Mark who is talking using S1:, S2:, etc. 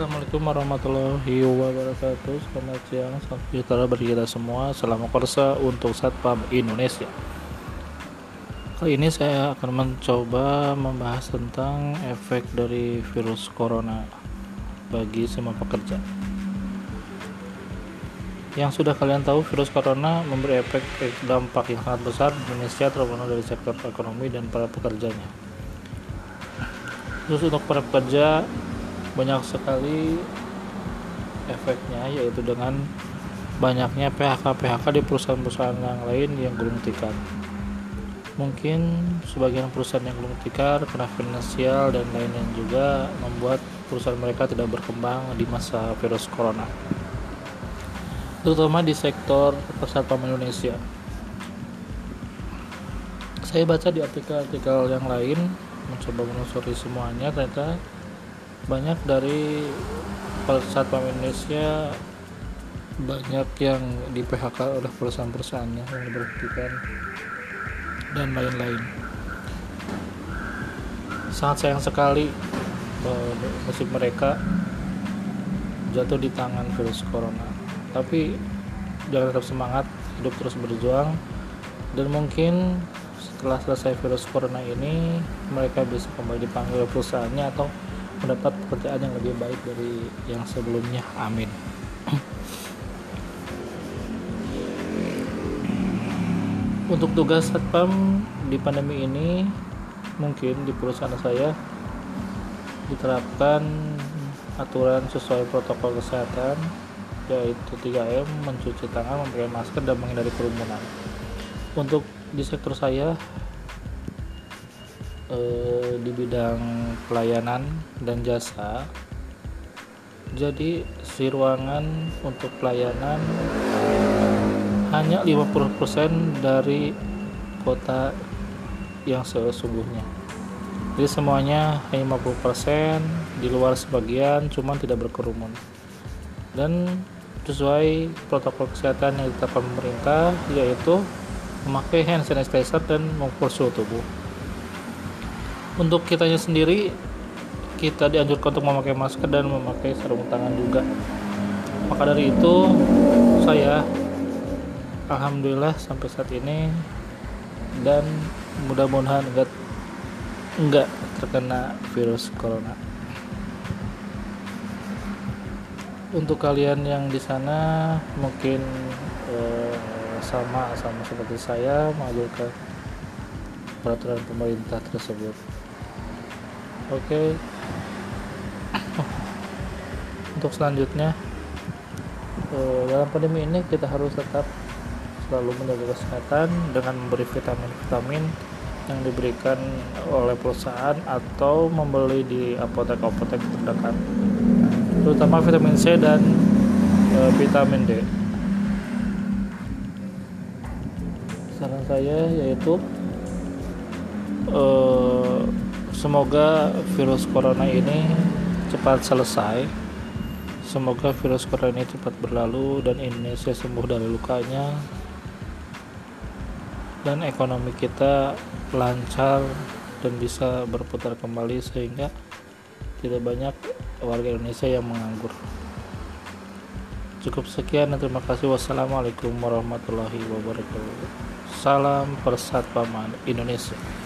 S1: Assalamualaikum warahmatullahi wabarakatuh. Selamat siang, salam sejahtera bagi kita semua. Salam korsa untuk Satpam Indonesia. Kali ini saya akan mencoba membahas tentang efek dari virus corona bagi semua pekerja. Yang sudah kalian tahu virus corona memberi efek dampak yang sangat besar di Indonesia terutama dari sektor ekonomi dan para pekerjanya. Khusus untuk para pekerja banyak sekali efeknya yaitu dengan banyaknya PHK-PHK di perusahaan-perusahaan yang lain yang gulung tikar. Mungkin sebagian perusahaan yang gulung tikar kena finansial dan lain-lain juga membuat perusahaan mereka tidak berkembang di masa virus corona. Terutama di sektor persatuan Indonesia. Saya baca di artikel-artikel yang lain mencoba menelusuri semuanya ternyata banyak dari satpam Indonesia banyak yang di PHK oleh perusahaan-perusahaannya yang diberhentikan dan lain-lain. Sangat sayang sekali musik mereka jatuh di tangan virus corona. Tapi jangan tetap semangat hidup terus berjuang dan mungkin setelah selesai virus corona ini mereka bisa kembali dipanggil perusahaannya atau mendapat pekerjaan yang lebih baik dari yang sebelumnya. Amin. Untuk tugas satpam di pandemi ini mungkin di perusahaan saya diterapkan aturan sesuai protokol kesehatan yaitu 3M mencuci tangan memakai masker dan menghindari kerumunan. Untuk di sektor saya eh, di bidang pelayanan dan jasa. Jadi si ruangan untuk pelayanan hanya 50% dari kota yang sesungguhnya. Jadi semuanya hanya 50% di luar sebagian cuman tidak berkerumun. Dan sesuai protokol kesehatan yang ditetapkan pemerintah yaitu memakai hand sanitizer dan mengukur suhu tubuh untuk kitanya sendiri kita dianjurkan untuk memakai masker dan memakai sarung tangan juga. Maka dari itu saya alhamdulillah sampai saat ini dan mudah-mudahan enggak enggak terkena virus corona. Untuk kalian yang di sana mungkin eh, sama sama seperti saya mengajukan peraturan pemerintah tersebut. Oke. Okay. untuk selanjutnya eh, dalam pandemi ini kita harus tetap selalu menjaga kesehatan dengan memberi vitamin-vitamin yang diberikan oleh perusahaan atau membeli di apotek-apotek terdekat. Terutama vitamin C dan e, vitamin D. Saran saya yaitu e, semoga virus corona ini cepat selesai. Semoga virus corona ini cepat berlalu dan Indonesia sembuh dari lukanya. Dan ekonomi kita lancar dan bisa berputar kembali sehingga tidak banyak warga Indonesia yang menganggur. Cukup sekian dan terima kasih. Wassalamualaikum warahmatullahi wabarakatuh. Salam persatpaman Indonesia